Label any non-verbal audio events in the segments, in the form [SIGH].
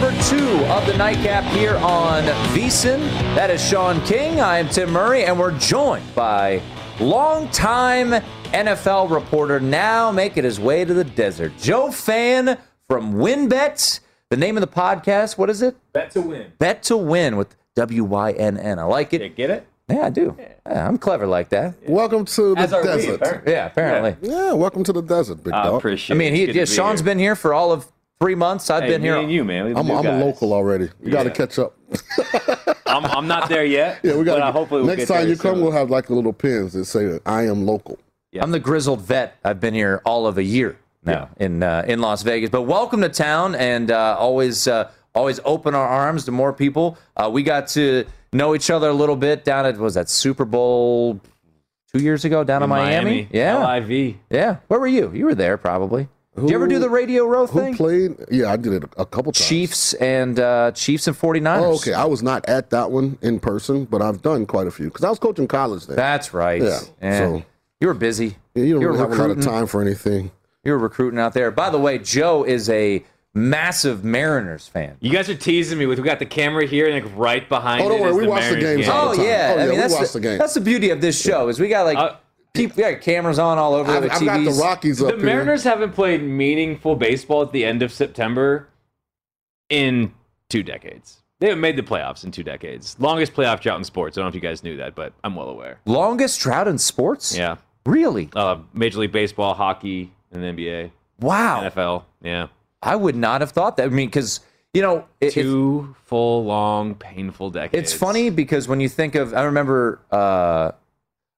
Number two of the nightcap here on VSIN. That is Sean King. I am Tim Murray, and we're joined by longtime NFL reporter, now making his way to the desert, Joe Fann from WynnBET. The name of the podcast, what is it? Bet to win. Bet to Win with W Y N N. I like Yeah, it. get it? Yeah, I do. Yeah, I'm clever like that. Welcome to the As are we, desert. apparently. Yeah, apparently. yeah, welcome to the desert, big I dog. appreciate I mean, it. he, yeah, to be Sean's here. been here for all of three months. I've Hey, been me here. and you, man. I'm, I'm a local already. You got to catch up. [LAUGHS] I'm, I'm not there yet. yeah, we but got. hopefully we'll next get time there you come, soon. we'll have like little pins that say "I am local." Yeah. I'm the grizzled vet. I've been here all of a year now in uh, in Las Vegas. But welcome to town, and uh, always uh, always open our arms to more people. Uh, we got to know each other a little bit down at was that Super Bowl two years ago down in, In Miami? Yeah, LIV. yeah. Where were you? You were there probably. Did you ever do the radio row Who thing? played? Yeah, I did it a couple times. Chiefs and uh, Chiefs and 49ers. Oh, okay. I was not at that one in person, but I've done quite a few because I was coaching college there. That's right. Yeah, And so- you were busy. Yeah, you don't you were really have a lot of time for anything. You were recruiting out there. By the way, Joe is a massive Mariners fan. You guys are teasing me with we got the camera here and like right behind Oh, don't it worry, we the watch the games game. all Oh the time. yeah, Oh, I mean we that's watch the, the game. that's the beauty of this show is we got like Uh, people, we got cameras on all over I've, the I've TVs. got the Rockies up The here. Mariners haven't played meaningful baseball at the end of September in two decades. They haven't made the playoffs in two decades. Longest playoff drought in sports. I don't know if you guys knew that, but I'm well aware. Longest drought in sports. Yeah. really? Uh, Major League Baseball, hockey, and the NBA, Wow, NFL. Yeah. I would not have thought that. I mean, because you know, it, it's, Two full, long, painful decades. it's funny because when you think of, I remember uh,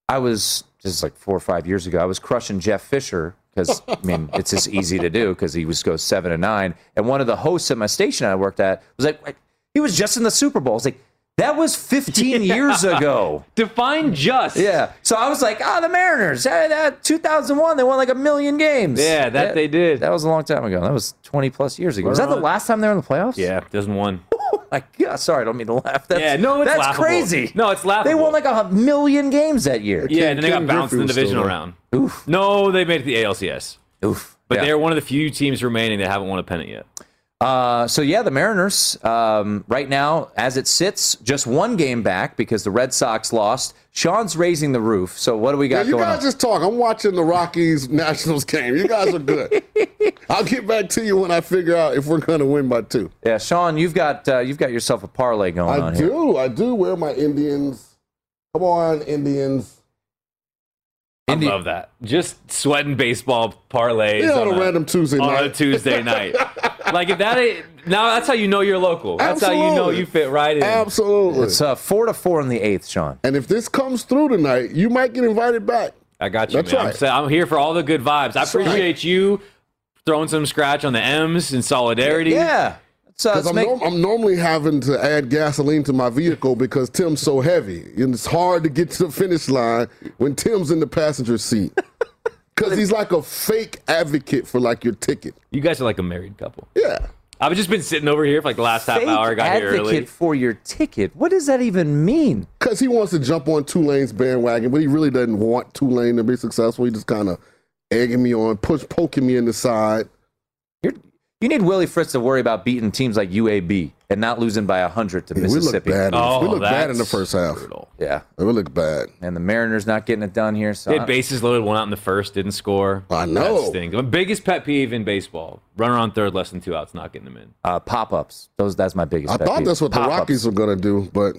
I was this is like four or five years ago. I was crushing Jeff Fisher because I mean it's just easy to do because he was go seven and nine. And one of the hosts at my station I worked at was like, he was just in the Super Bowl. I was like, that was 15 [LAUGHS] years ago. Define just. Yeah. So I was like, ah, the Mariners. Hey, that 2001, they won like a million games. Yeah, that they did. That was a long time ago. That was 20 plus years ago. was that the last time they were in the playoffs? Yeah, doesn't one. Like, yeah, sorry, I don't mean to laugh. That's, Yeah, no, it's that's laughable. crazy. No, it's laughable. They won like a million games that year. Yeah, Ken- and then they Ken got bounced in the Griffey was still divisional round. Oof. No, they made it to the ALCS. Oof. But Yeah. they're one of the few teams remaining that haven't won a pennant yet. Uh, so yeah, the Mariners um, right now, as it sits, just one game back because the Red Sox lost. Sean's raising the roof. So what do we got Yeah, got you going guys on? just talk. I'm watching the Rockies [LAUGHS] Nationals game. You guys are good. [LAUGHS] I'll get back to you when I figure out if we're going to win by two. yeah, Sean, you've got uh, you've got yourself a parlay going I on here. do. I do wear my Indians. Come on, Indians. I Indy- love that. Just sweating baseball parlays Yeah, on a random Tuesday on night. a Tuesday night. [LAUGHS] like if that ain't now, that's how you know you're local. That's how you know you fit right in. Absolutely. It's uh, four to four in the eighth, Sean. and if this comes through tonight, you might get invited back. I got you, That's man. I'm, right. I'm here for all the good vibes. I That's right. appreciate you throwing some scratch on the M's in solidarity. Yeah. Let's, uh, Because let's I'm, make, norm- I'm normally having to add gasoline to my vehicle because Tim's so heavy. And it's hard to get to the finish line when Tim's in the passenger seat. [LAUGHS] Because he's like a fake advocate for like your ticket. You guys are like a married couple. Yeah. I've just been sitting over here for like the last half hour. I got here advocate early. for your ticket. What does that even mean? Because he wants to jump on Tulane's bandwagon, but he really doesn't want Tulane to be successful. He just kind of egging me on, push, poking me in the side. You're, need Willie Fritz to worry about beating teams like UAB and not losing by 100 to Yeah, we look bad. Oh, we look bad in the first half. brutal. Yeah. We look bad. And the Mariners not getting it done here. So They had bases loaded, one out in the first, didn't score. I know. That stings. My biggest pet peeve in baseball: runner on third, less than two outs, not getting them in. uh, pop ups. Those that's my biggest. I pet thought peeve. that's what the Pop-ups. Rockies were going to do, but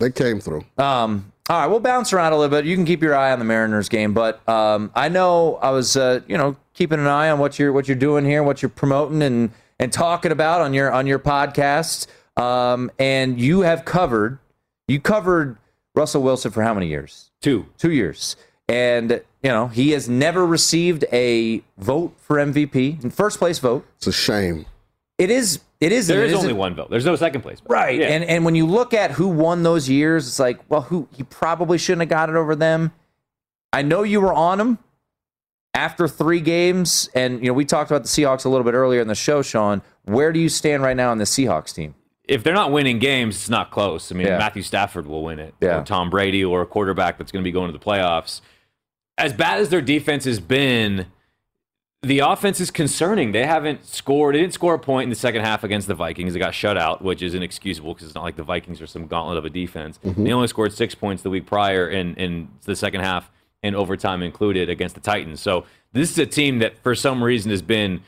they came through. Um, all right, we'll bounce around a little bit. You can keep your eye on the Mariners game, but um, I know I was, uh, you know, keeping an eye on what you're what you're doing here, what you're promoting and and talking about on your on your podcast. Um, and you have covered, you covered Russell Wilson for how many years? Two. Two years, and you know he has never received a vote for MVP, first place vote. It's a shame. It is. It is. There it is only one vote. There's no second place. vote. Right. Yeah. And and when you look at who won those years, it's like, well, who he probably shouldn't have got it over them. I know you were on him after three games, and you know we talked about the Seahawks a little bit earlier in the show, Sean. Where do you stand right now on the Seahawks team? if they're not winning games, it's not close. I mean, Yeah. Matthew Stafford will win it. Yeah. Or Tom Brady or a quarterback that's going to be going to the playoffs. As bad as their defense has been, the offense is concerning. They haven't scored. They didn't score a point in the second half against the Vikings. They got shut out, which is inexcusable because it's not like the Vikings are some gauntlet of a defense. Mm-hmm. They only scored six points the week prior in, in the second half and overtime included against the Titans. So this is a team that for some reason has been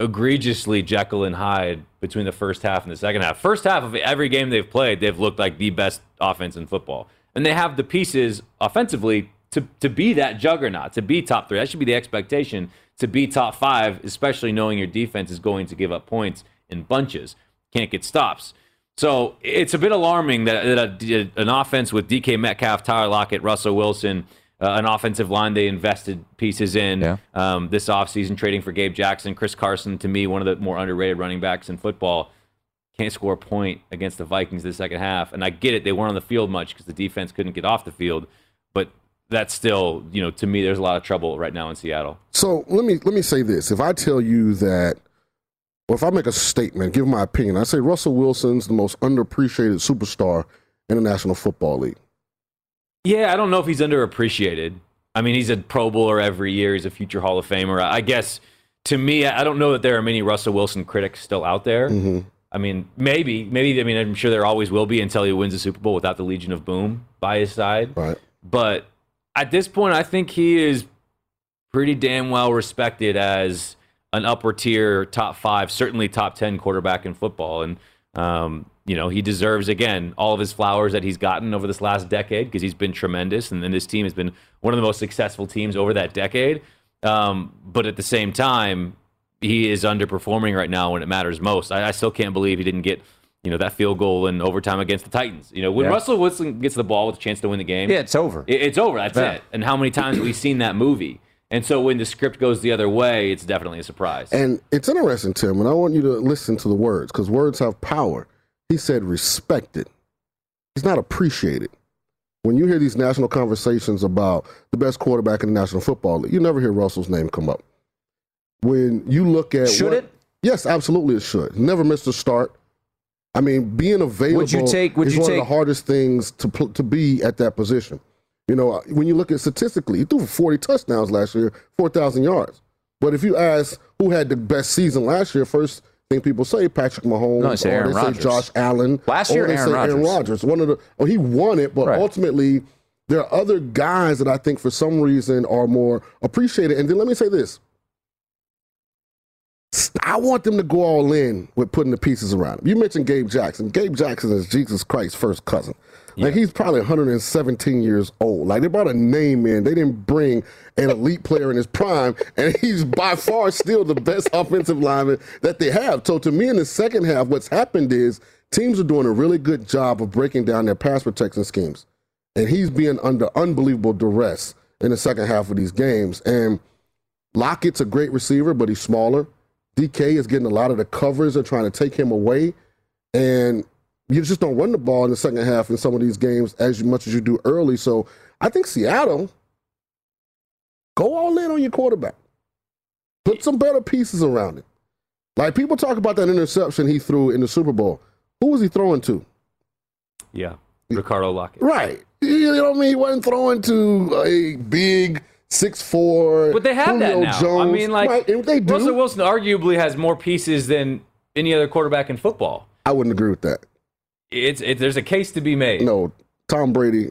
egregiously Jekyll and Hyde between the first half and the second half. First half of every game they've played, they've looked like the best offense in football. And they have the pieces offensively to, to be that juggernaut, to be top three. That should be the expectation to be top five, especially knowing your defense is going to give up points in bunches, can't get stops. So it's a bit alarming that, that a, an offense with DK Metcalf, Tyler Lockett, Russell Wilson, uh, an offensive line they invested pieces in Yeah. um, this offseason, trading for Gabe Jackson. Chris Carson, to me, one of the more underrated running backs in football, can't score a point against the Vikings in the second half. And I get it, they weren't on the field much because the defense couldn't get off the field. But that's still, you know, to me, there's a lot of trouble right now in Seattle. So let me let me say this: if I tell you that, or if I make a statement, give my opinion, I say Russell Wilson's the most underappreciated superstar in the National Football League. Yeah, I don't know if he's underappreciated. I mean, he's a Pro Bowler every year. He's a future Hall of Famer. I guess to me, I I don't know that there are many Russell Wilson critics still out there. Mm-hmm. I mean, maybe, maybe. I mean, I'm sure there always will be until he wins a Super Bowl without the Legion of Boom by his side. Right. But at this point, I think he is pretty damn well respected as an upper tier, top five, certainly top 10 quarterback in football. And, um, you know, he deserves, again, all of his flowers that he's gotten over this last decade because he's been tremendous. And then this team has been one of the most successful teams over that decade. Um, but at the same time, he is underperforming right now when it matters most. I, I still can't believe he didn't get, you know, that field goal in overtime against the Titans. You know, when Yeah. Russell Wilson gets the ball with a chance to win the game, Yeah, it's over. it- it's over. That's Yeah. it. And how many times have we seen that movie? And so when the script goes the other way, it's definitely a surprise. And it's interesting, Tim, and I want you to listen to the words because words have power. He said respected. He's not appreciated. When you hear these national conversations about the best quarterback in the National Football League, you never hear Russell's name come up. When you look at Should what- it? Yes, absolutely it should. Never missed a start. I mean, being available Would you take- would is you one take- of the hardest things to pl- to be at that position. You know, uh, when you look at statistically, he threw for 40 touchdowns last year, 4,000 yards. But if you ask who had the best season last year, first thing people say Patrick Mahomes, No, they Aaron they say Josh Allen, Last or year, they Aaron say Aaron Rodgers. Rodgers. One of the oh, he won it, but Right. ultimately there are other guys that I think for some reason are more appreciated. And then let me say this. I want them to go all in with putting the pieces around him. You mentioned Gabe Jackson. Gabe Jackson is Jesus Christ's first cousin. Like he's probably 117 years old. Like they brought a name in. They didn't bring an elite player in his prime, and he's by far still the best offensive lineman that they have. So to me, in the second half, what's happened is teams are doing a really good job of breaking down their pass protection schemes, and he's being under unbelievable duress in the second half of these games. And Lockett's a great receiver, but he's smaller. DK is getting a lot of the covers. They're trying to take him away. And you just don't run the ball in the second half in some of these games as much as you do early. So I think Seattle, go all in on your quarterback. Put some better pieces around it. Like people talk about that interception he threw in the Super Bowl. Who was he throwing to? Yeah, Ricardo Lockette. Right. You know what I mean? He wasn't throwing to a big six four. But they have that Julio now. Jones. I mean, like Right, they do. Russell Wilson arguably has more pieces than any other quarterback in football. I wouldn't agree with that. It's it, there's a case to be made. No, Tom Brady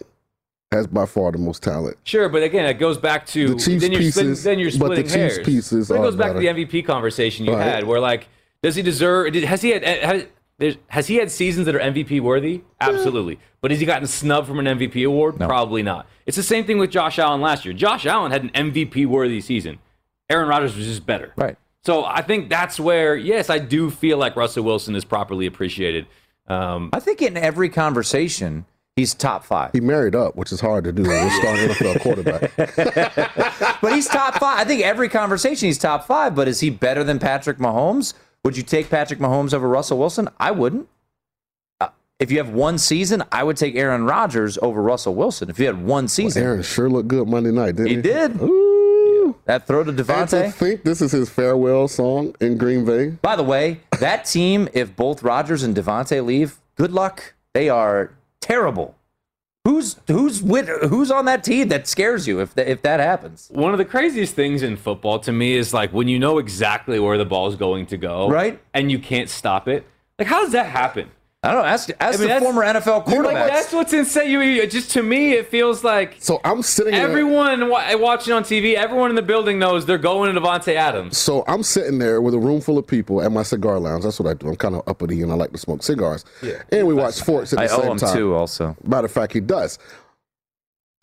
has by far the most talent. Sure, but again, it goes back to The Chiefs then you're splitting, pieces, then you're but the splitting Chiefs hairs. pieces But it goes back to the. MVP conversation you Right. had, where like, does he deserve? Has he had? Has, there's- has he had seasons that are MVP worthy? Absolutely. But has he gotten snubbed from an MVP award? Probably not. It's the same thing with Josh Allen last year. Josh Allen had an MVP worthy season. Aaron Rodgers was just better. Right. So I think that's where, yes, I do feel like Russell Wilson is properly appreciated. Um, I think in every conversation, he's top five. He married up, which is hard to do as a starting NFL quarterback. [LAUGHS] but he's top five. I think every conversation he's top five. But is he better than Patrick Mahomes? Would you take Patrick Mahomes over Russell Wilson? I wouldn't. Uh, if you have one season, I would take Aaron Rodgers over Russell Wilson. If you had one season, Aaron sure looked good Monday night, didn't he? he did. Ooh. That throw to Davante. think this is his farewell song in Green Bay. By the way, that team, if both Rodgers and Davante leave, good luck. They are terrible. Who's who's with who's on that team that scares you if that, if that happens? One of the craziest things in football to me is like when you know exactly where the ball is going to go, Right. And you can't stop it. Like, how does that happen? I don't know. Ask, ask I mean, the former NFL Like, quarterback. that's what's insane. You you- just to me, it feels like So I'm sitting there. everyone wa- watching on TV, everyone in the building knows they're going to Davante Adams. So I'm sitting there with a room full of people at my cigar lounge. That's what I do. I'm kind of uppity and I like to smoke cigars. Yeah. and we watch sports at the I same owe him time. two also. Matter of fact, he does.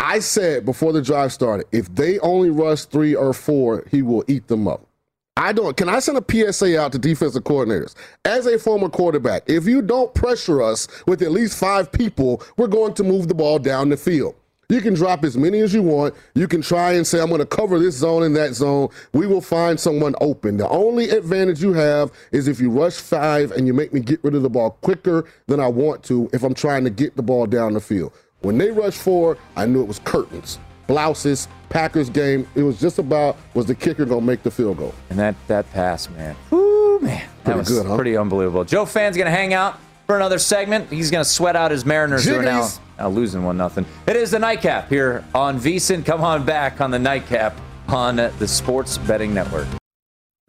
I said before the drive started, if they only rush three or four, he will eat them up. I don't. Can I send a PSA out to defensive coordinators? As a former quarterback, if you don't pressure us with at least five people, we're going to move the ball down the field. You can drop as many as you want. You can try and say, I'm going to cover this zone and that zone. We will find someone open. The only advantage you have is if you rush five and you make me get rid of the ball quicker than I want to if I'm trying to get the ball down the field. When they rush four, I knew it was curtains, blouses, Packers game. It was just about was the kicker going to make the field goal. And that that pass, man. Ooh, man. That Pretty was good, huh? pretty unbelievable. Joe Fann's going to hang out for another segment. He's going to sweat out his Mariners who are now, now losing one nothing. It is the nightcap here on VSIN. Come on back on the nightcap on the Sports Betting Network.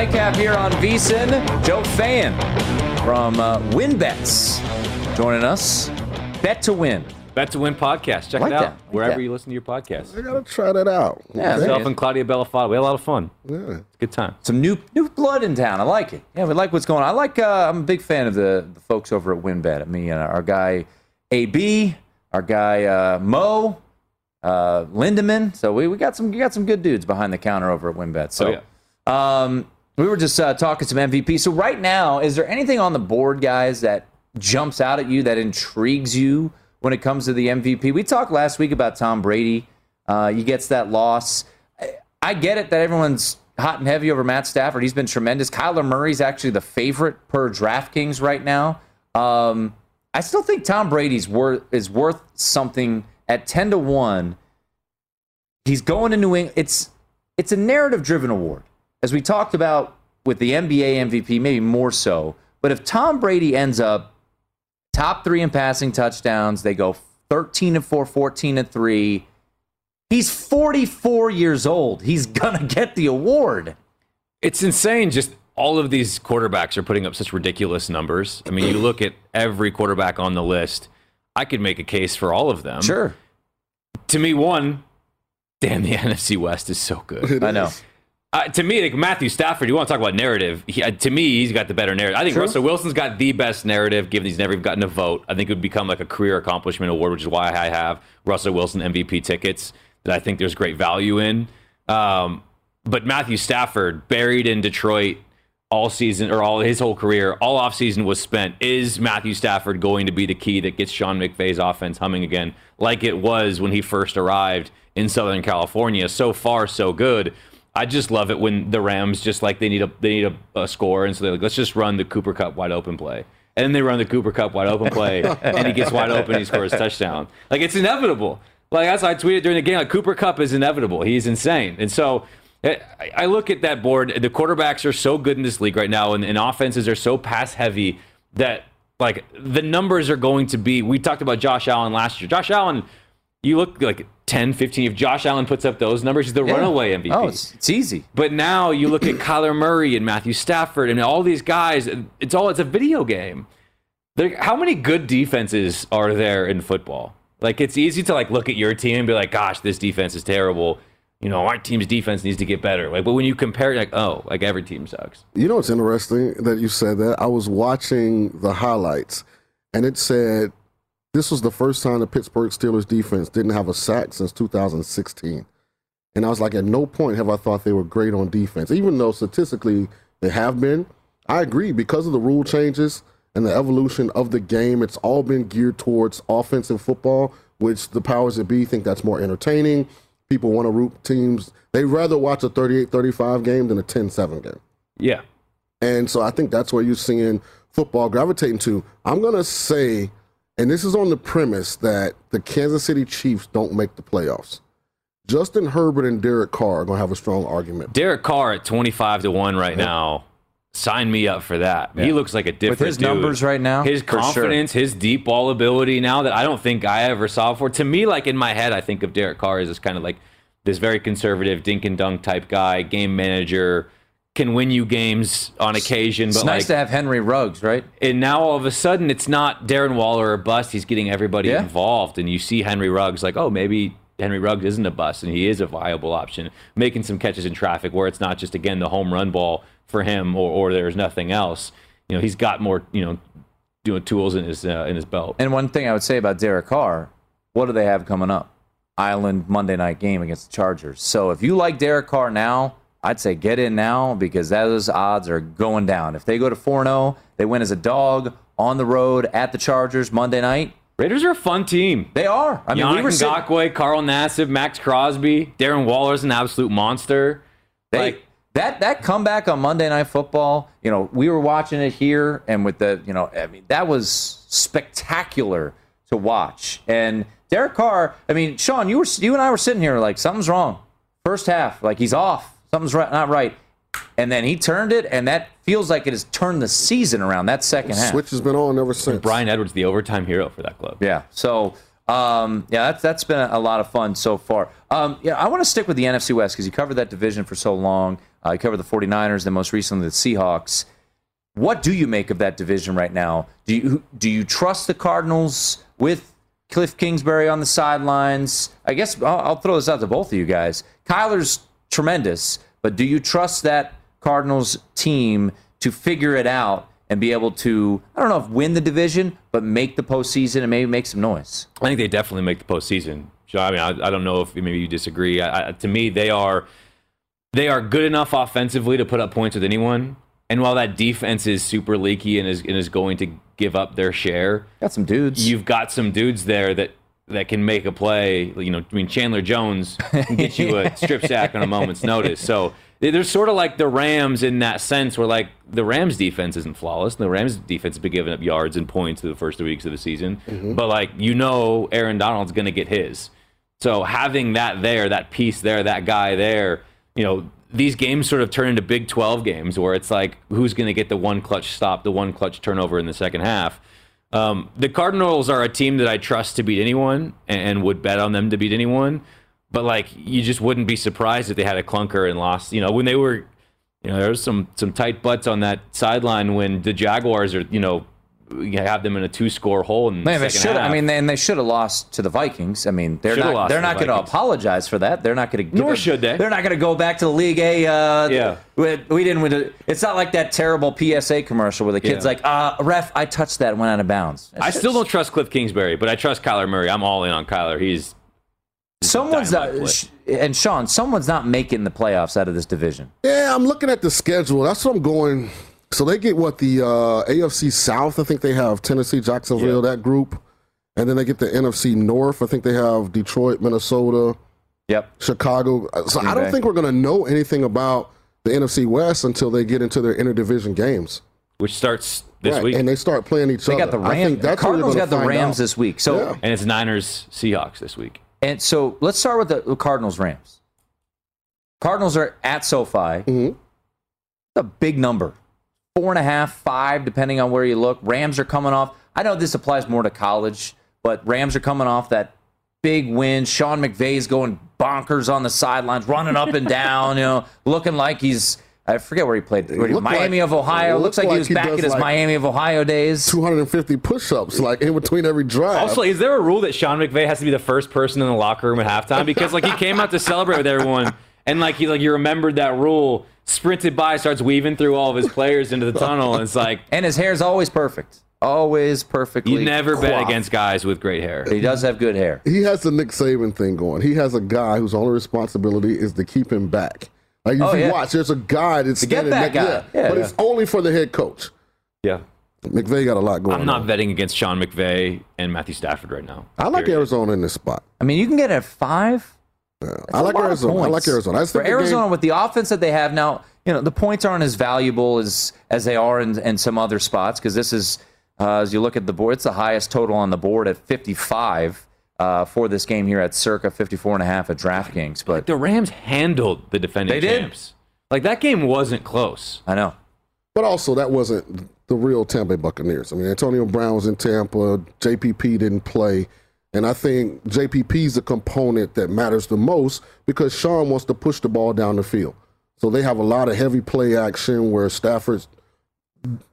Nightcap here on VSIN. Joe Fann from uh, WynnBETs joining us. Bet to win. Bet to Win podcast. Check Like it out that. Like wherever that. you listen to your podcast. I gotta try that out. Yeah, Okay. Myself and Claudia Bellafato. We had a lot of fun. Yeah. Good time. Some new new blood in town. I like it. Yeah, we like what's going on. I like. Uh, I'm a big fan of the, the folks over at WynnBET. I mean, uh, our guy AB, our guy uh, Mo, uh, Lindemann. So we, we got some we got some good dudes behind the counter over at WynnBET. So Oh, um, we were just uh, talking some MVP. So right now, is there anything on the board, guys, that jumps out at you that intrigues you when it comes to the MVP? We talked last week about Tom Brady. Uh, he gets that loss. I, get it that everyone's hot and heavy over Matt Stafford. He's been tremendous. Kyler Murray's actually the favorite per DraftKings right now. Um, I still think Tom Brady's worth is worth something at ten to one. He's going to New England. It's it's a narrative driven award, as we talked about with the NBA MVP, maybe more so. But if Tom Brady ends up top three in passing touchdowns, they go 13 and 4, 14 and 3. He's 44 years old. He's [LAUGHS] going to get the award. It's insane. Just all of these quarterbacks are putting up such ridiculous numbers. I mean, you look at every quarterback on the list. I could make a case for all of them. Sure. To me, one, damn, the [LAUGHS] NFC West is so good. I know. Uh, to me, like Matthew Stafford, you want to talk about narrative? He, uh, to me, he's got the better narrative. I think True. Russell Wilson's got the best narrative, given he's never even gotten a vote. I think it would become like a career accomplishment award, which is why I have Russell Wilson MVP tickets that I think there's great value in. Um, but Matthew Stafford, buried in Detroit all season or all his whole career, all offseason was spent. Is Matthew Stafford going to be the key that gets Sean McVay's offense humming again, like it was when he first arrived in Southern California? So far, so good. I just love it when the Rams just like they need a they need a, a score, and so they're like, let's just run the Cooper Kupp wide open play. And then they run the Cooper Kupp wide open play, [LAUGHS] and he gets wide open, and he scores a touchdown. Like it's inevitable. Like that's why I tweeted during the game. Like Cooper Kupp is inevitable. He's insane, and so eh, I I look at that board. The quarterbacks are so good in this league right now, and, and offenses are so pass heavy that like the numbers are going to be. We talked about Josh Allen last year. Josh Allen, you look like 10, 15. If Josh Allen puts up those numbers, he's the Yeah. runaway MVP. Oh, it's, it's easy. But now you look at [CLEARS THROAT] Kyler Murray and Matthew Stafford and all these guys. It's all it's a video game. There, how many good defenses are there in football? Like it's easy to like look at your team and be like, "Gosh, this defense is terrible." You know, our team's defense needs to get better. Like, but when you compare, it, like, oh, like every team sucks. You know what's interesting that you said that? I was watching the highlights and it said this was the first time the Pittsburgh Steelers defense didn't have a sack since 2016. And I was like, at no point have I thought they were great on defense, even though statistically they have been. I agree because of the rule changes and the evolution of the game, it's all been geared towards offensive football, which the powers that be think that's more entertaining. People want to root teams. They'd rather watch a 38 35 game than a 10 7 game. Yeah. And so I think that's where you're seeing football gravitating to. I'm going to say, and this is on the premise that the Kansas City Chiefs don't make the playoffs. Justin Herbert and Derek Carr are going to have a strong argument. Derek Carr at 25 to 1 right now. Sign me up for that. He looks like a different With his dude. numbers right now, His for sure. confidence, his deep ball ability now that I don't think I ever saw before. To me, like in my head, I think of Derek Carr as this kind of like this very conservative dink and dunk type guy, game manager, can win you games on occasion. It's but nice like, to have Henry Ruggs, right? and now all of a sudden it's not Darren Waller or bust. He's getting everybody Yeah. involved, and you see Henry Ruggs like, oh, maybe Henry Ruggs isn't a bust, and he is a viable option, making some catches in traffic where it's not just again the home run ball for him, or, or there's nothing else. You know, he's got more you know doing tools in his uh, in his belt. And one thing I would say about Derek Carr, what do they have coming up? Island Monday night game against the Chargers. So if you like Derek Carr now, I'd say get in now because those odds are going down. If they go to 4 0, they win as a dog on the road at the Chargers Monday night. Raiders are a fun team. They are. I mean, Yannick we were sitting- Ngakoue, Carl Nassib, Maxx Crosby, Darren Waller's an absolute monster. They, like that that comeback on Monday Night Football, you know, we were watching it here, and with the, you know, I mean, that was spectacular to watch. And Derek Carr, I mean, Sean, you were you and I were sitting here like something's wrong. First half, like he's off, something's right, not right, and then he turned it, and that feels like it has turned the season around. That second half, Switch has been on ever since. Bryan Edwards, the overtime hero for that club. yeah. So, um, yeah, that's that's been a lot of fun so far. Um, yeah, I want to stick with the NFC West because you covered that division for so long. Uh, you covered the 49ers, then most recently the Seahawks. What do you make of that division right now? Do you do you trust the Cardinals with Cliff Kingsbury on the sidelines? I guess I'll, I'll throw this out to both of you guys. Kyler's tremendous, but do you trust that Cardinals team to figure it out and be able to I don't know if win the division, but make the postseason and maybe make some noise? I think they definitely make the postseason. So, I mean, I, I don't know if maybe you disagree. I, I, to me, they are they are good enough offensively to put up points with anyone. And while that defense is super leaky and is and is going to give up their share, got some dudes. You've got some dudes there that that can make a play. You know, I mean, Chandler Jones can get you a [LAUGHS] strip sack on a moment's notice. So they're sort of like the Rams in that sense, where like the Rams defense isn't flawless. The Rams defense has been giving up yards and points through the first three weeks of the season, mm-hmm. but like you know, Aaron Donald's going to get his. So having that there, that piece there, that guy there, you know, these games sort of turn into Big 12 games where it's like who's going to get the one clutch stop, the one clutch turnover in the second half. Um, the Cardinals are a team that I trust to beat anyone and, and would bet on them to beat anyone. But like, you just wouldn't be surprised if they had a clunker and lost. You know, when they were, you know, there was some some tight butts on that sideline when the Jaguars are, you know, have them in a two score hole. In the Man, they second should. I mean, they, and they should have lost to the Vikings. I mean, they're Shoulda not. They're to the not going to apologize for that. They're not going to. Nor should they. They're not going to go back to the league. Hey, uh, Yeah. we, we didn't. win it. It's not like that terrible PSA commercial where the kid's Yeah. like, uh, "Ref, I touched that, and went out of bounds." I still don't trust Cliff Kingsbury, but I trust Kyler Murray. I'm all in on Kyler. He's Someone's not, and Sean, someone's not making the playoffs out of this division. Yeah, I'm looking at the schedule. That's what I'm going. So they get what the uh, AFC South. I think they have Tennessee, Jacksonville, that group, and then they get the NFC North. I think they have Detroit, Minnesota, Yep. Chicago. So I don't think we're going to know anything about the NFC West until they get into their interdivision games. which starts this Right, week, and they start playing each They other. got the I think Rams. that's where you're Cardinals got the Rams out. this week. So Yeah. and it's Niners Seahawks this week. And so let's start with the Cardinals Rams. Cardinals are at SoFi. Mm-hmm. A big number. Four and a half, five, depending on where you look. Rams are coming off. I know this applies more to college, but Rams are coming off that big win. Sean McVay's going bonkers on the sidelines, running up and down, you know, looking like he's I forget where he played. Where he- Miami like- of Ohio. it Looks looked like he was he back in his like- Miami of Ohio days. 250 push-ups, like in between every drive. Also, is there a rule that Sean McVay has to be the first person in the locker room at halftime? Because like he came out to celebrate with everyone, and like he like you remembered that rule, sprinted by, starts weaving through all of his players into the tunnel, and it's like And his hair's always perfect. Always perfectly. you never bet against guys with great hair. He does have good hair. he has the Nick Saban thing going. He has a guy whose only responsibility is to keep him back. Like if Oh, you yeah. watch, there's a guy that's The get standing next- guy. Yeah, Yeah, but yeah. it's only for the head coach. Yeah, McVay got a lot going I'm not on. betting against Sean McVay and Matthew Stafford right now. I like Period. Arizona in this spot. I mean, you can get at five. I like Arizona. I like. Arizona. I For think the game- Arizona, with the offense that they have now, you know, the points aren't as valuable as as they are in, in some other spots because this is, uh, as you look at the board, it's the highest total on the board at 55. uh, for this game here at circa 54 and a half at DraftKings. But the Rams handled the defending They did. champs. Like that game wasn't close. I know. But also, that wasn't the real Tampa Bay Buccaneers. I mean, Antonio Brown was in Tampa. JPP didn't play. And I think JPP is the component that matters the most because Sean wants to push the ball down the field. So they have a lot of heavy play action where Stafford's,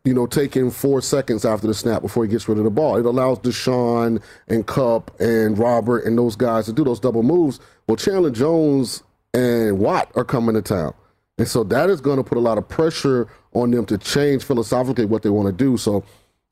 you know, taking four seconds after the snap before he gets rid of the ball. It allows DeSean and Kupp and Robert and those guys to do those double moves. Well, Chandler Jones and Watt are coming to town. And so that is going to put a lot of pressure on them to change philosophically what they want to do. So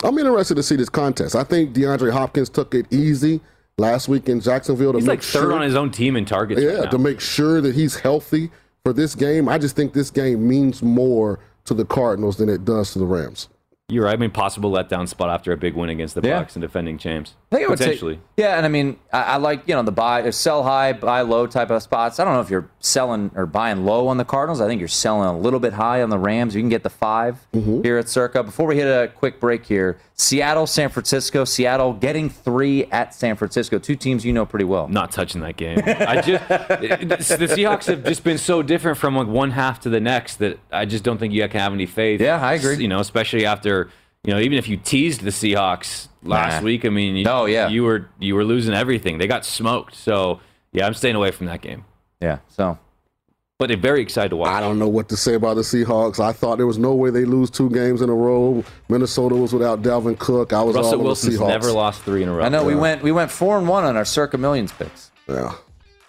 I'm interested to see this contest. I think DeAndre Hopkins took it easy last week in Jacksonville to He's make like third sure, on his own team in targets. yeah, right now. to make sure that he's healthy for this game. I just think this game means more to the Cardinals than it does to the Rams. You're right. I mean, possible letdown spot after a big win against the Yeah. Bucs and defending champs. I think I would say- Potentially. yeah, and I mean, I, I like you know the buy, uh, sell high, buy low type of spots. I don't know if you're selling or buying low on the Cardinals. I think you're selling a little bit high on the Rams. You can get the 5 mm-hmm. here at Circa. Before we hit a quick break here, Seattle, San Francisco. Seattle getting three at San Francisco. Two teams you know pretty well. Not touching that game. I just [LAUGHS] the Seahawks have just been so different from like one half to the next that I just don't think you can have any faith. Yeah, I agree. You know, especially after you know, even if you teased the Seahawks last Nah. week, I mean, you, Oh, yeah. you were you were losing everything. They got smoked. So yeah, I'm staying away from that game. Yeah. So But they're very excited to watch. I don't know what to say about the Seahawks. I thought there was no way they lose two games in a row. Minnesota was without Dalvin Cook. I was all Russell on Wilson's the Seahawks. never lost three in a row. I know we went we went four and one on our Circa Millions picks. Yeah.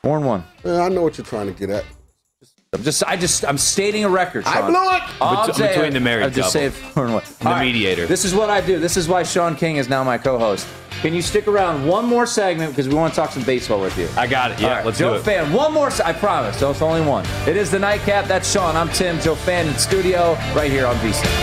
Four and one. yeah, I know what you're trying to get at. I'm just I just I'm stating a record. I blew it! All I'm Bet- saying- between the married I'm just couple. saying four and one. The All right, mediator. This is what I do. This is why Sean King is now my co-host. Can you stick around one more segment because we want to talk some baseball with you? I got it. Yeah, All right, let's Joe do it. Joe Fann, one more. se- I promise. So it's only one. It is the nightcap. That's Sean. I'm Tim. Joe Fann in studio right here on VSIN.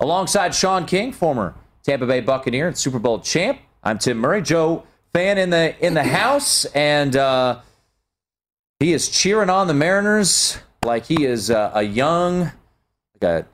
Alongside Sean King, former Tampa Bay Buccaneer and Super Bowl champ, I'm Tim Murray. Joe Fann in the in the house, and uh, he is cheering on the Mariners like he is uh, a young, like a,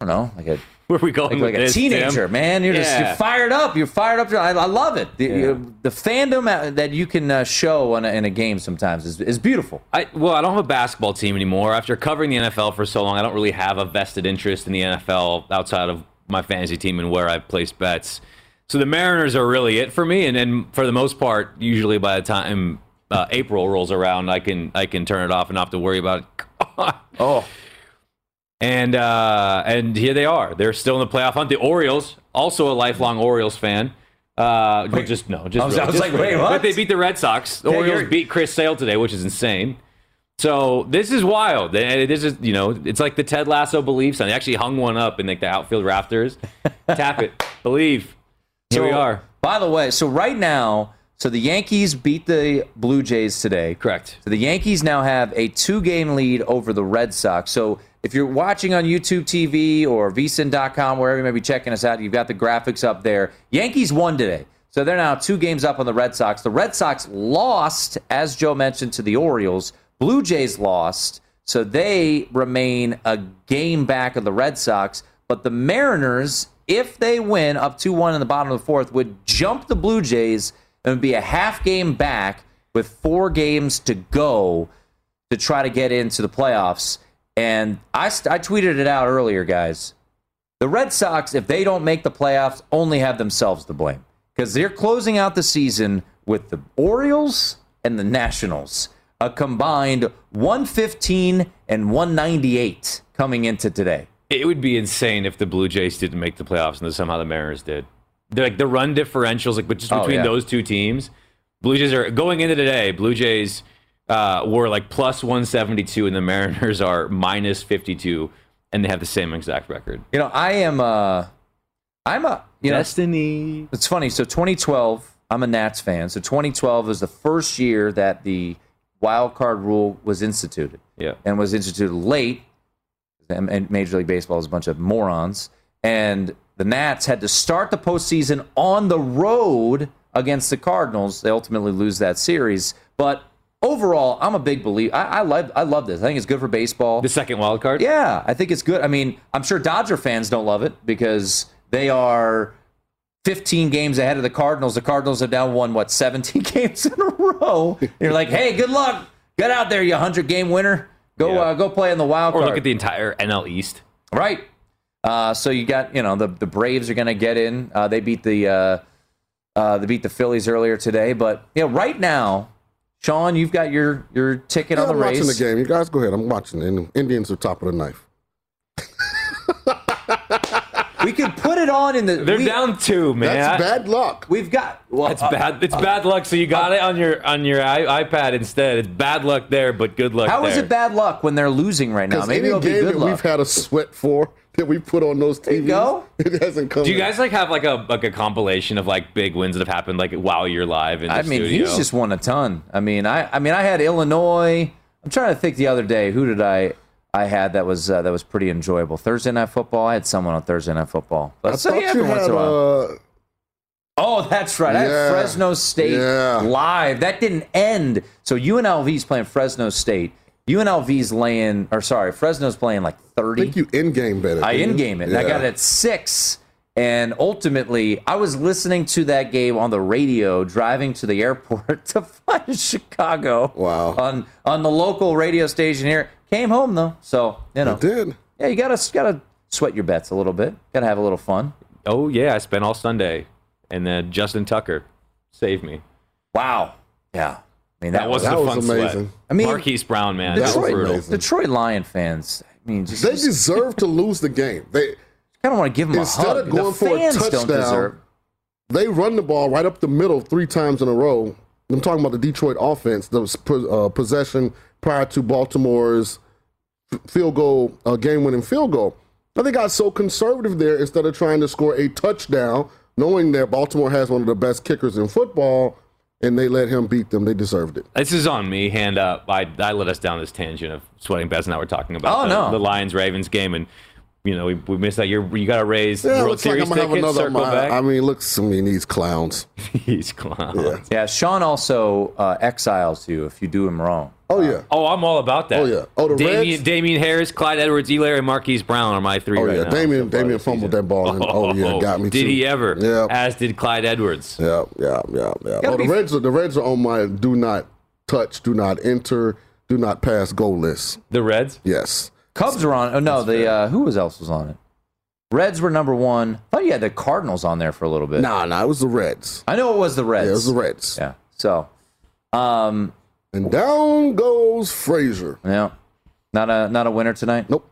I don't know, like a [LAUGHS] Where are we going like, with like a this, teenager, Tim? man. You're just you're fired up. You're fired up. I, I love it. The, Yeah. the fandom uh, that you can uh, show in a, in a game sometimes is, is beautiful. I, well, I don't have a basketball team anymore. After covering the NFL for so long, I don't really have a vested interest in the NFL outside of my fantasy team and where I place bets. So the Mariners are really it for me, and and for the most part, usually by the time uh, April rolls around, I can I can turn it off and not have to worry about it. [LAUGHS] oh, and uh, and here they are. They're still in the playoff hunt. The Orioles, also a lifelong Orioles fan. Uh, but just no, just I was- really- I was just like, wait, what? But they beat the Red Sox. The Yeah, Orioles you're- beat Chris Sale today, which is insane. So this is wild. This is you know, it's like the Ted Lasso belief sign. They actually hung one up in like the outfield rafters. [LAUGHS] Tap it, believe. Here we are. By the way, so right now, so the Yankees beat the Blue Jays today. Correct. So the Yankees now have a two-game lead over the Red Sox. So if you're watching on YouTube TV or vsin.com, wherever you may be checking us out, you've got the graphics up there. Yankees won today. So they're now two games up on the Red Sox. The Red Sox lost, as Joe mentioned, to the Orioles. Blue Jays lost. So they remain a game back of the Red Sox. But the Mariners, if they win up 2 1 in the bottom of the fourth, would jump the Blue Jays and be a half game back with four games to go to try to get into the playoffs. And I, I tweeted it out earlier, guys. The Red Sox, if they don't make the playoffs, only have themselves to blame because they're closing out the season with the Orioles and the Nationals, a combined 115 and 198 coming into today. It would be insane if the Blue Jays didn't make the playoffs and then somehow the Mariners did. They're like the run differentials, like but just Oh, between yeah. those two teams, Blue Jays are going into today. Blue Jays uh, were like plus one seventy two, and the Mariners are minus fifty two, and they have the same exact record. You know, I am uh I'm a you know Destiny. it's funny. So 2012, I'm a Nats fan. So 2012 was the first year that the wild card rule was instituted. Yeah. And was instituted late. And and Major League Baseball is a bunch of morons. And the Nats had to start the postseason on the road against the Cardinals. They ultimately lose that series. But overall, I'm a big believer. I, I love I love this. I think it's good for baseball. The second wild card. Yeah, I think it's good. I mean, I'm sure Dodger fans don't love it because they are 15 games ahead of the Cardinals. The Cardinals have now won what 17 [LAUGHS] games in a row. You're like, hey, good luck. Get out there, you 100 game winner. Go Yeah. uh, go play in the wild Or card. look at the entire NL East. right. Uh, so you got you know the the Braves are going to get in. Uh, they beat the uh, uh, they beat the Phillies earlier today, but you know right now. Sean, you've got your your ticket Yeah, on the I'm race. watching the game. You guys go ahead. I'm watching. The Indians are top of the knife. We could put it on in the. They're we, down two, man. That's bad luck. We've got. Well, It's uh, bad. It's bad luck. So you got it on your on your i- iPad instead. It's bad luck there, but good luck. How there. is it bad luck when they're losing right now? Maybe any it'll be good that luck. we've had a sweat for that we put on those TVs, you go. [LAUGHS] it hasn't come. Do you in. guys like have like a like a compilation of like big wins that have happened like while you're live in the I mean, studio? he's just won a ton. I mean, I I mean, I had Illinois. I'm trying to think the other day. Who did I I had that was uh, that was pretty enjoyable. Thursday night football. I had someone on Thursday night football. But I so, thought you every once had. in a while. Uh, Oh, that's right. I had Yeah. Fresno State Yeah. live. That didn't end. So UNLV's playing Fresno State. UNLV's laying, or sorry, Fresno's playing like 30. I 30. think you in game bet it. I in game it. And I got it at six. And ultimately, I was listening to that game on the radio, driving to the airport [LAUGHS] to fly to Chicago. Wow. On on the local radio station here. Came home though, so you know. It did. Yeah, you gotta gotta sweat your bets a little bit. Gotta have a little fun. oh yeah, I spent all Sunday, and then Justin Tucker saved me. Wow. Yeah. I mean that, That was wasn't that a was fun amazing. sweat. I mean, Marquise Brown, man, that that was was Detroit, brutal. Detroit Lion fans. I mean, just, They deserve to lose the game. They I don't want to give them a Instead hug. of going the for a fans don't touchdown, they run the ball right up the middle three times in a row. I'm talking about the Detroit offense, the uh, possession prior to Baltimore's field goal, uh, game-winning field goal. But they got so conservative there instead of trying to score a touchdown, knowing that Baltimore has one of the best kickers in football. And they let him beat them. They deserved it. This is on me. Hand up. I I led us down this tangent of sweating bets. And now we're talking about Oh, the, no. the Lions Ravens game, and you know we, we missed that. You're, you got to raise Yeah, World looks like I'm gonna have tickets. another. Circle My, back. I mean, looks to me these clowns. [LAUGHS] He's clown. Yeah, yeah Sean also uh, exiles you if you do him wrong. Oh yeah. Oh, I'm all about that. Oh, yeah. Oh, the Damien, Reds? Damien Harris, Clyde Edwards-Helaire, and Marquise Brown are my three Oh right yeah. now. Damien so far Damien fumbled that ball. And, oh yeah, got me Did too. he ever? Yeah. As did Clyde Edwards. Yeah, yeah, yeah, yeah. Oh, the be- Reds are the Reds are on my do not touch, do not enter, do not pass goal list. The Reds. Yes. Cubs were on. Oh no, the uh, who was else was on it? Reds were number one. I thought you had the Cardinals on there for a little bit. Nah, nah, it was the Reds. I know it was the Reds. Yeah, it was the Reds. Yeah. So, um, And down goes Frazier. yeah, not a not a winner tonight. Nope.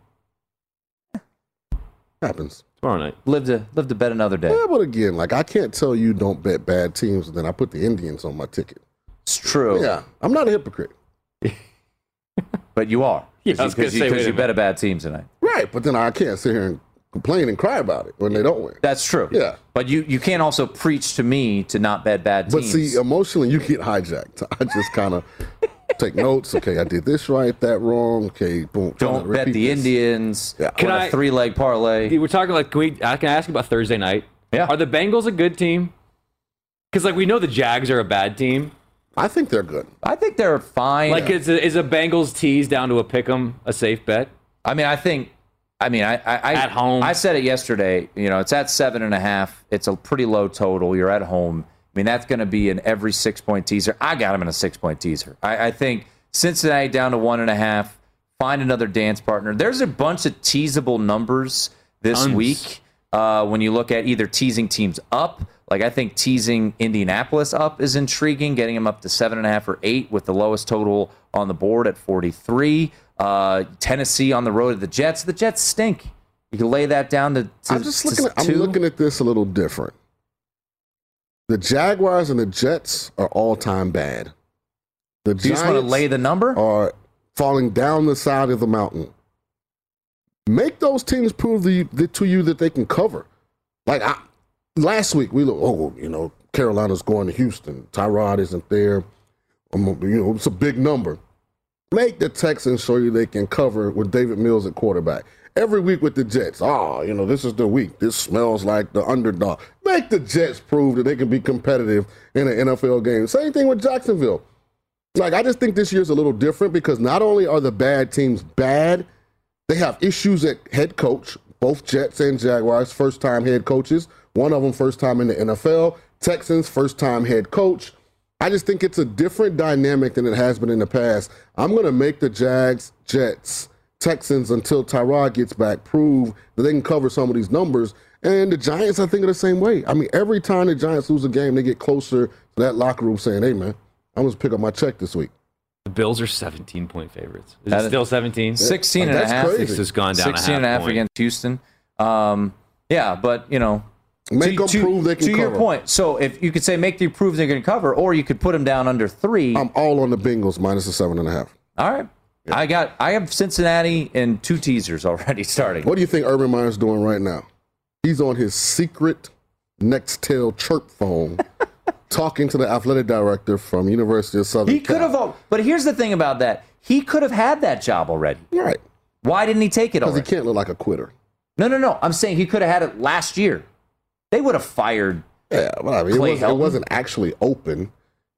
Happens. Tomorrow night. Live to live to bet another day. Yeah, but again, like I can't tell you don't bet bad teams, and then I put the Indians on my ticket. It's true. Yeah, I'm not a hypocrite. [LAUGHS] But you are. Yeah, I was gonna because you, say, wait you bet a bad team tonight. Right, but then I can't sit here and complain and cry about it when they don't win. That's true. Yeah. But you you can't also preach to me to not bet bad teams. But see, emotionally, you get hijacked. [LAUGHS] I just kind of take notes. Okay, I did this right, that wrong. Okay, boom. Don't bet the this. Indians. Yeah. Can on I- a three leg parlay. We're talking like, can we? I can I ask about Thursday night. Yeah. Are the Bengals a good team? Because like we know the Jags are a bad team. I think they're good. I think they're fine. Like is a, is a Bengals tease down to a pick 'em a safe bet? I mean, I think. I mean, I, I, I At home. I said it yesterday. You know, it's at seven and a half. It's a pretty low total. You're at home. I mean, that's going to be in every six point teaser. I got him in a six point teaser. I, I think Cincinnati down to one and a half. Find another dance partner. There's a bunch of teasable numbers this Tons. week. Uh, when you look at either teasing teams up, like I think teasing Indianapolis up is intriguing, getting them up to seven and a half or eight with the lowest total on the board at 43. Uh, Tennessee on the road to the Jets. The Jets stink. You can lay that down to, to I'm just to looking. At, I'm looking at this a little different. The Jaguars and the Jets are all time bad. The Do you just want to lay the number? are falling down the side of the mountain. Make those teams prove the, the, to you that they can cover. Like I, last week, we look. Oh, you know, Carolina's going to Houston. Tyrod isn't there. Um, you know, it's a big number. Make the Texans show you they can cover with Davis Mills at quarterback. Every week with the Jets, oh, you know, this is the week. This smells like the underdog. Make the Jets prove that they can be competitive in an NFL game. Same thing with Jacksonville. Like, I just think this year's a little different because not only are the bad teams bad, they have issues at head coach. Both Jets and Jaguars, first time head coaches. One of them, first time in the NFL. Texans, first time head coach. I just think it's a different dynamic than it has been in the past. I'm going to make the Jags, Jets, Texans until Tyrod gets back prove that they can cover some of these numbers. And the Giants, I think, are the same way. I mean, every time the Giants lose a game, they get closer to that locker room saying, hey, man, I'm going to pick up my check this week. The Bills are 17 point favorites. Is That it is- still 17? 16 and a That's half. crazy. It's just gone down 16 a half, and a half point. against Houston. Um, yeah, but, you know, Make to, them prove they can to your point. So if you could say make them prove they're going to cover, or you could put them down under three. I'm all on the Bengals minus the seven and a half. All right. I got I have Cincinnati and two teasers already [LAUGHS] starting. What do you think Urban Meyer's doing right now? He's on his secret Nextel chirp phone, [LAUGHS] talking to the athletic director from University of Southern. He could have, but here's the thing about that: he could have had that job already. right Why didn't he take it because he can't look like a quitter. No, no, no. I'm saying he could have had it last year. They would have fired. Yeah, well, I mean, it, was, it wasn't actually open,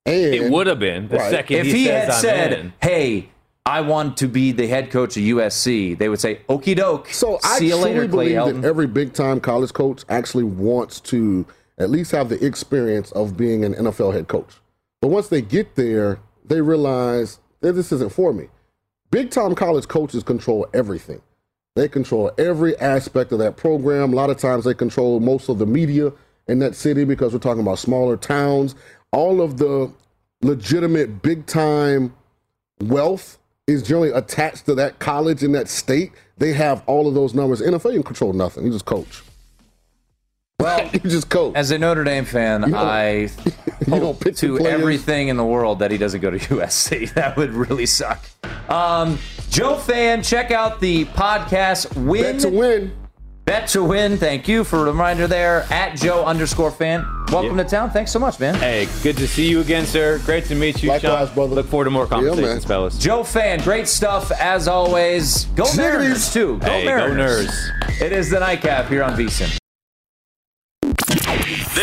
and It would have been the Right. second If he, he says had I'm said, in. "Hey, I want to be the head coach of USC," they would say, "Okie doke." So I you truly later, Clay believe Helton. that every big time college coach actually wants to at least have the experience of being an NFL head coach. But once they get there, they realize that this isn't for me. Big time college coaches control everything. They control every aspect of that program. A lot of times they control most of the media in that city because we're talking about smaller towns. All of the legitimate big time wealth is generally attached to that college in that state. They have all of those numbers. NFL, you control nothing. You just coach. Well, [LAUGHS] You just coach. as a Notre Dame fan, You don't- I [LAUGHS] hope to everything in the world that he doesn't go to [LAUGHS] USC. That would really suck. Um, Joe Fann, check out the podcast Win Bet to win. Bet to win. Thank you for the reminder there. At Joe underscore Fann. Welcome Yeah. to town. Thanks so much, man. Hey, good to see you again, sir. Great to meet you, Likewise, Sean. brother. Look forward to more conversations, man. fellas. Joe Fann, great stuff as always. Go Mariners too. Go Hey, go Nerds. It is the nightcap here on VSIN.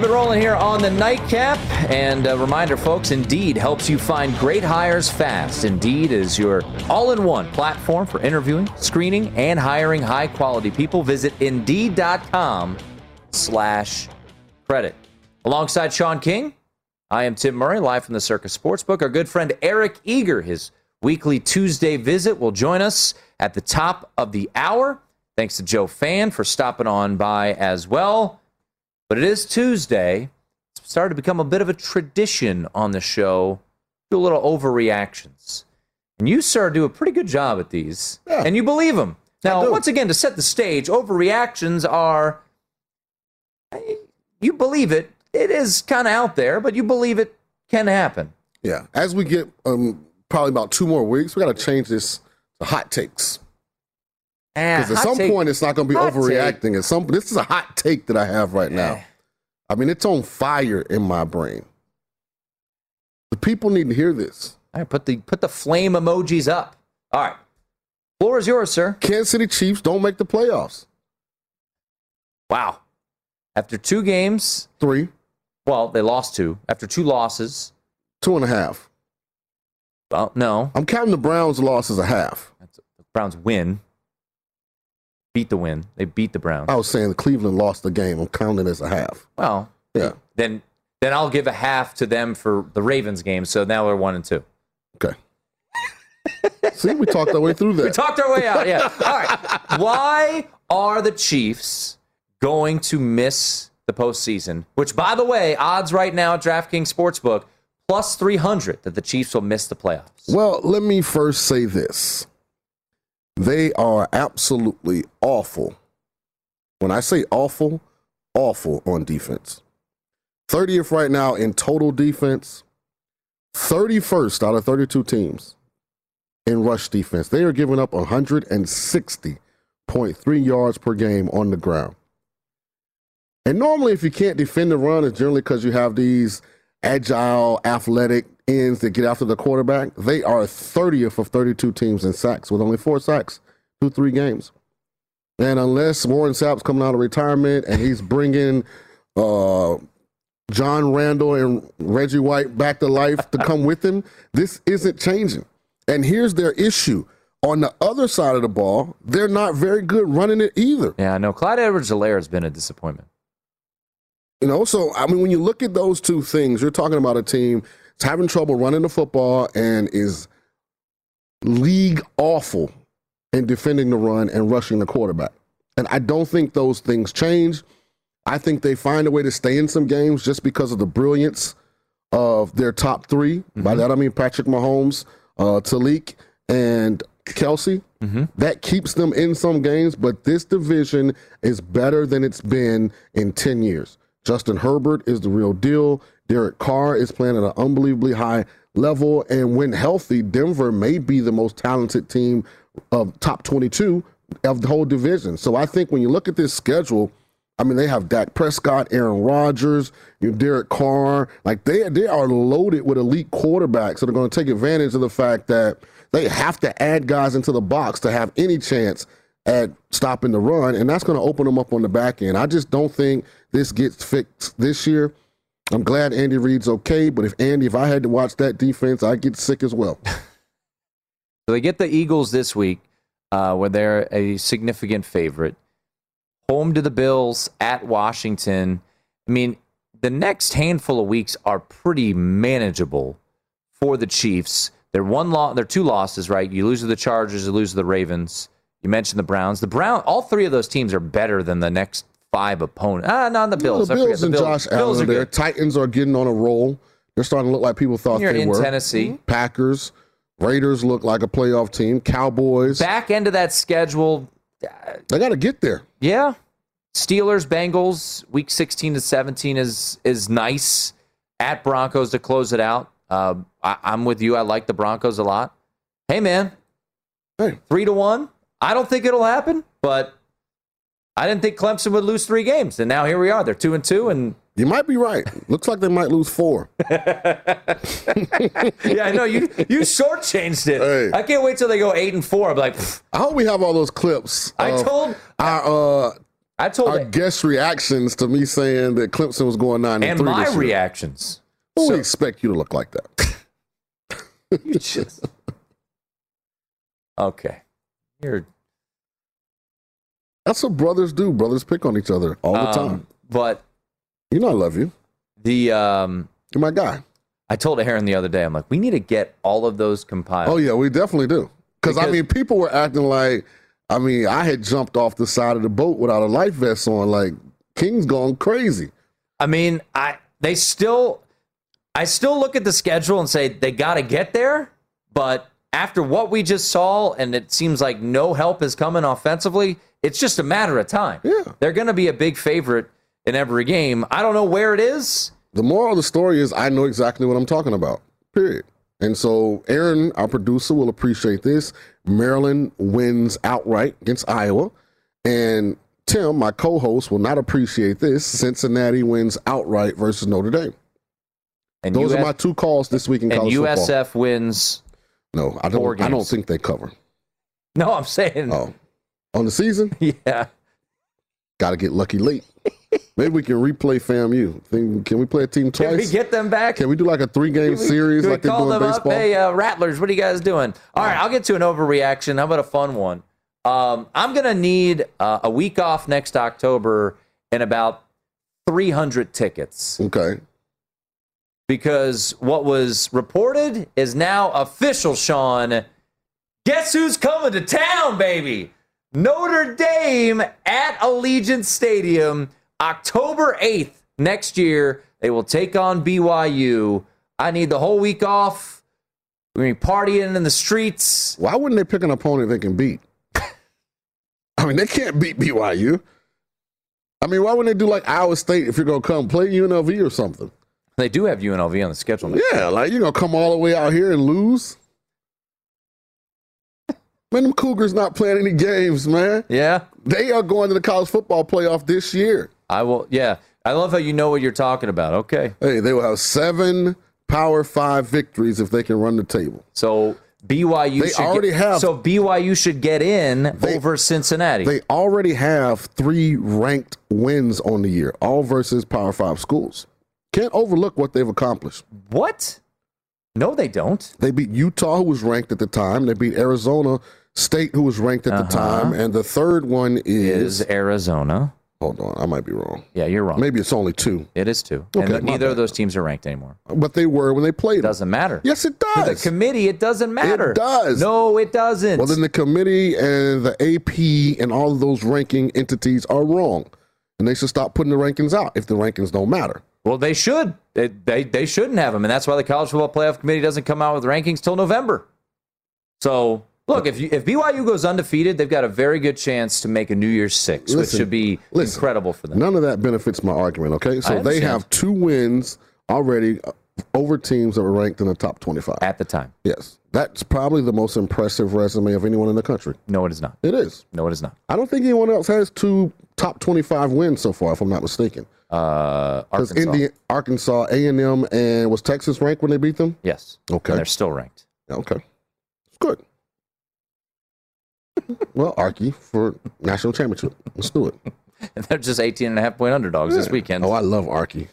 Keep it rolling here on the nightcap. And a reminder, folks, Indeed helps you find great hires fast. Indeed is your all in one platform for interviewing, screening, and hiring high quality people. Visit Indeed.com slash credit. Alongside Sean King, I am Tim Murray, live from the Circa Sportsbook. Our good friend Eric Eager, his weekly Tuesday visit, will join us at the top of the hour. Thanks to Joe Fann for stopping on by as well. But it is Tuesday. It's started to become a bit of a tradition on the show. Do a little overreactions. And you, sir, do a pretty good job at these. And you believe them. Now, once again, to set the stage, overreactions are you believe it. It is kind of out there, but you believe it can happen. Yeah. As we get um, probably about two more weeks, we got to change this to hot takes. Because at some take- point, it's not going to be hot overreacting. At some, this is a hot take that I have right now. I mean, it's on fire in my brain. The people need to hear this. All right, put the put the flame emojis up. All right, floor is yours, sir. Kansas City Chiefs don't make the playoffs. Wow. After two games, three. Well, they lost two. After two losses, two and a half. Well, no. I'm counting the Browns' loss as a half. The Browns win. Beat the win. They beat the Browns. I was saying Cleveland lost the game. I'm counting it as a half. Well, Yeah. then then I'll give a half to them for the Ravens game. So now we're one and two. Okay. [LAUGHS] See, we talked our way through that. We talked our way out. Yeah. All right. Why are the Chiefs going to miss the postseason? Which, by the way, odds right now at DraftKings Sportsbook plus three hundred that the Chiefs will miss the playoffs. Well, let me first say this. They are absolutely awful. When I say awful, awful on defense. 30th right now in total defense, 31st out of 32 teams in rush defense. They are giving up 160.3 yards per game on the ground. And normally, if you can't defend the run, it's generally because you have these agile, athletic ends that get after the quarterback. They are 30th of 32 teams in sacks with only four sacks through three games. And unless Warren Sapp's coming out of retirement and he's bringing uh, John Randle and Reggie White back to life to come with him, this isn't changing. And here's their issue. On the other side of the ball, they're not very good running it either. Yeah, I know. Clyde Edwards-Helaire has been a disappointment. You know, so I mean, when you look at those two things, you're talking about a team having trouble running the football and is league awful in defending the run and rushing the quarterback. And I don't think those things change. I think they find a way to stay in some games just because of the brilliance of their top 3 By that I mean Patrick Mahomes, uh, Tyreek, and Kelce. That keeps them in some games, but this division is better than it's been in 10 years. Justin Herbert is the real deal. Derek Carr is playing at an unbelievably high level. And when healthy, Denver may be the most talented team of top 22 of the whole division. So I think when you look at this schedule, I mean, they have Dak Prescott, Aaron Rodgers, you know, Derek Carr. Like they they are loaded with elite quarterbacks that are going to take advantage of the fact that they have to add guys into the box to have any chance at stopping the run, and that's going to open them up on the back end. I just don't think this gets fixed this year. I'm glad Andy Reid's okay, but if Andy, if I had to watch that defense, I'd get sick as well. [LAUGHS] So they get the Eagles this week, uh, where they're a significant favorite. Home to the Bills at Washington. I mean, the next handful of weeks are pretty manageable for the Chiefs. They're one lo- they're two losses, right? You lose to the Chargers, you lose to the Ravens. You mentioned the Browns. The Brown, all three of those teams are better than the next five opponents. Ah, not the Bills. the I forget Bills the and Bills. Josh Allen are are there. good. Titans are getting on a roll. They're starting to look like people thought You're they in were. Tennessee. Packers. Raiders look like a playoff team. Cowboys. Back end of that schedule, they got to get there. Yeah. Steelers, Bengals, week 16 to 17 is is nice. At Broncos to close it out. Uh, I, I'm with you. I like the Broncos a lot. Hey, man. Hey. Three to one. I don't think it'll happen, but I didn't think Clemson would lose three games. And now here we are. They're two and two. And You might be right. Looks like they might lose four. [LAUGHS] yeah, I know you you shortchanged it. Hey. I can't wait till they go eight and four. I'm like, pfft. I hope we have all those clips. I told our uh, I told our guest reactions to me saying that Clemson was going nine and, and three. my this year. reactions. Who So- expect you to look like that? [LAUGHS] You just- [LAUGHS] okay. You're That's what brothers do. Brothers pick on each other all the um, time. But You know I love you. the um You're my guy. I told Aaron the other day, I'm like, we need to get all of those compiled. Oh yeah, we definitely do. Because I mean, people were acting like I mean, I had jumped off the side of the boat without a life vest on. Like King's gone crazy. I mean, I they still I still look at the schedule and say they got to get there, but after what we just saw and it seems like no help is coming offensively, it's just a matter of time. Yeah. They're going to be a big favorite in every game. I don't know where it is. The moral of the story is I know exactly what I'm talking about. Period. And so Aaron, our producer, will appreciate this. Maryland wins outright against Iowa. And Tim, my co-host, will not appreciate this. Cincinnati wins outright versus Notre Dame. And Those UF are my two calls this week in and college USF football. wins. No, I don't. I don't think they cover. No, I'm saying Oh, on the season, [LAUGHS] yeah. got to get lucky late. Maybe we can replay FAMU. Think, can we play a team twice? Can we get them back? Can we do like a three-game series can we like they do in them baseball? Up? Hey, uh, Rattlers, what are you guys doing? All right, I'll get to an overreaction. How about a fun one? Um, I'm going to need uh, a week off next October and about 300 tickets Okay. because what was reported is now official, Sean. Guess who's coming to town, baby? Notre Dame at Allegiant Stadium, October 8th next year. They will take on BYU. I need the whole week off. We're going to be partying in the streets. Why wouldn't they pick an opponent they can beat? [LAUGHS] I mean, they can't beat BYU. I mean, why wouldn't they do like Iowa State if you're going to come play UNLV or something? They do have UNLV on the schedule. Yeah, like you're going to come all the way out here and lose? Man, them Cougars not playing any games, man. Yeah, They are going to the college football playoff this year. I will. Yeah, I love how you know what you're talking about. Okay. Hey, they will have seven Power Five victories if they can run the table. So BYU They should already get, have- So BYU should get in They- over Cincinnati. They already have three ranked wins on the year, all versus Power Five schools. Can't overlook what they've accomplished. what? No, they don't. They beat Utah, who was ranked at the time. They beat Arizona State, who was ranked at the Uh-huh. time. And the third one is, Is Arizona? hold on, I might be wrong. Yeah, you're wrong. Maybe it's only two, It is two. Okay, and neither of those teams are ranked anymore. but they were when they played. It doesn't matter. Yes, it To the does. committee, it doesn't matter. It does. No, it doesn't. Well, then the committee and the AP and all of those ranking entities are wrong, and they should stop putting the rankings out if the rankings don't matter. well, they should. They, they they shouldn't have them, and that's why the college football playoff committee doesn't come out with rankings till November. So look, if you, if BYU goes undefeated, they've got a very good chance to make a New Year's Six, which should be listen. incredible for them. None of that benefits my argument. Okay, so they have two wins already uh, over teams that were ranked in the top twenty-five. At the time, Yes, that's probably the most impressive resume of anyone in the country. no, it is not. It is. No, it is not. I don't think anyone else has two top twenty-five wins so far, if I'm not mistaken. Uh, Because Arkansas, Indiana, Arkansas, A and M, and was Texas ranked when they beat them? yes, Okay. and they're still ranked. Okay. It's good. Well, Arky for national championship. Let's do it. And [LAUGHS] they're just 18 and a half point underdogs this weekend. Oh, I love Arky.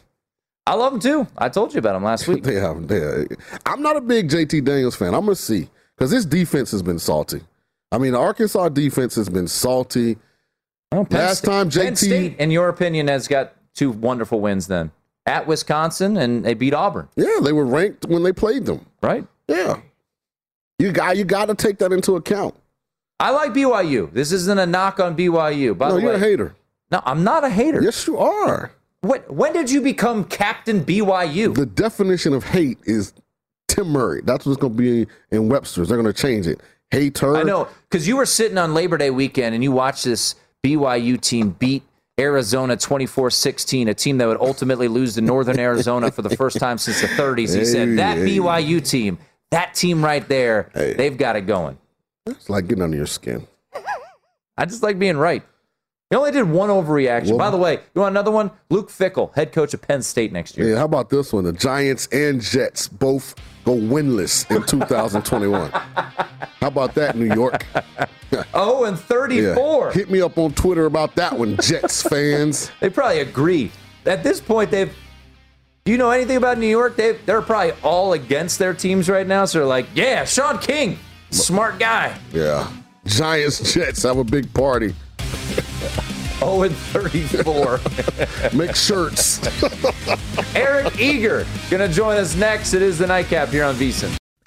I love them too. I told you about them last [LAUGHS] week. They have. They are- I'm not a big JT Daniels fan. I'm gonna see because this defense has been salty. I mean, the Arkansas defense has been salty. Oh, Last Sta- time Penn JT State, in your opinion, has got two wonderful wins then at Wisconsin and they beat Auburn, Yeah, they were ranked when they played them. right? Yeah, you got you got to take that into account. I like BYU. This isn't a knock on BYU. By no, the you're a hater. no, I'm not a hater. Yes, you are. When, when did you become Captain BYU? The definition of hate is Tim Murray. That's what's going to be in Webster's. They're going to change it. Turd. I know because you were sitting on Labor Day weekend and you watched this BYU team beat Arizona 24-16, a team that would ultimately lose to Northern Arizona for the first time since the 30s. He said that hey. BYU team, that team right there, hey. they've got it going. It's like getting under your skin. I just like being right. He only did one overreaction. Well- By the way, you want another one? Luke Fickell, head coach of Penn State next year. Yeah, how about this one? The Giants and Jets both go winless in [LAUGHS] 2021. how about that, New York? [LAUGHS] Oh, and 34. Yeah. Hit me up on Twitter about that one, Jets fans. [LAUGHS] They probably agree. At this point, they've. Do you know anything about New York? They they're probably all against their teams right now. So they're like, yeah, Sean King, smart guy. Yeah. Giants, Jets have a big party. [LAUGHS] Oh, and 34. [LAUGHS] Make shirts. [LAUGHS] Eric Eager gonna join us next. It is the nightcap here on VSiN.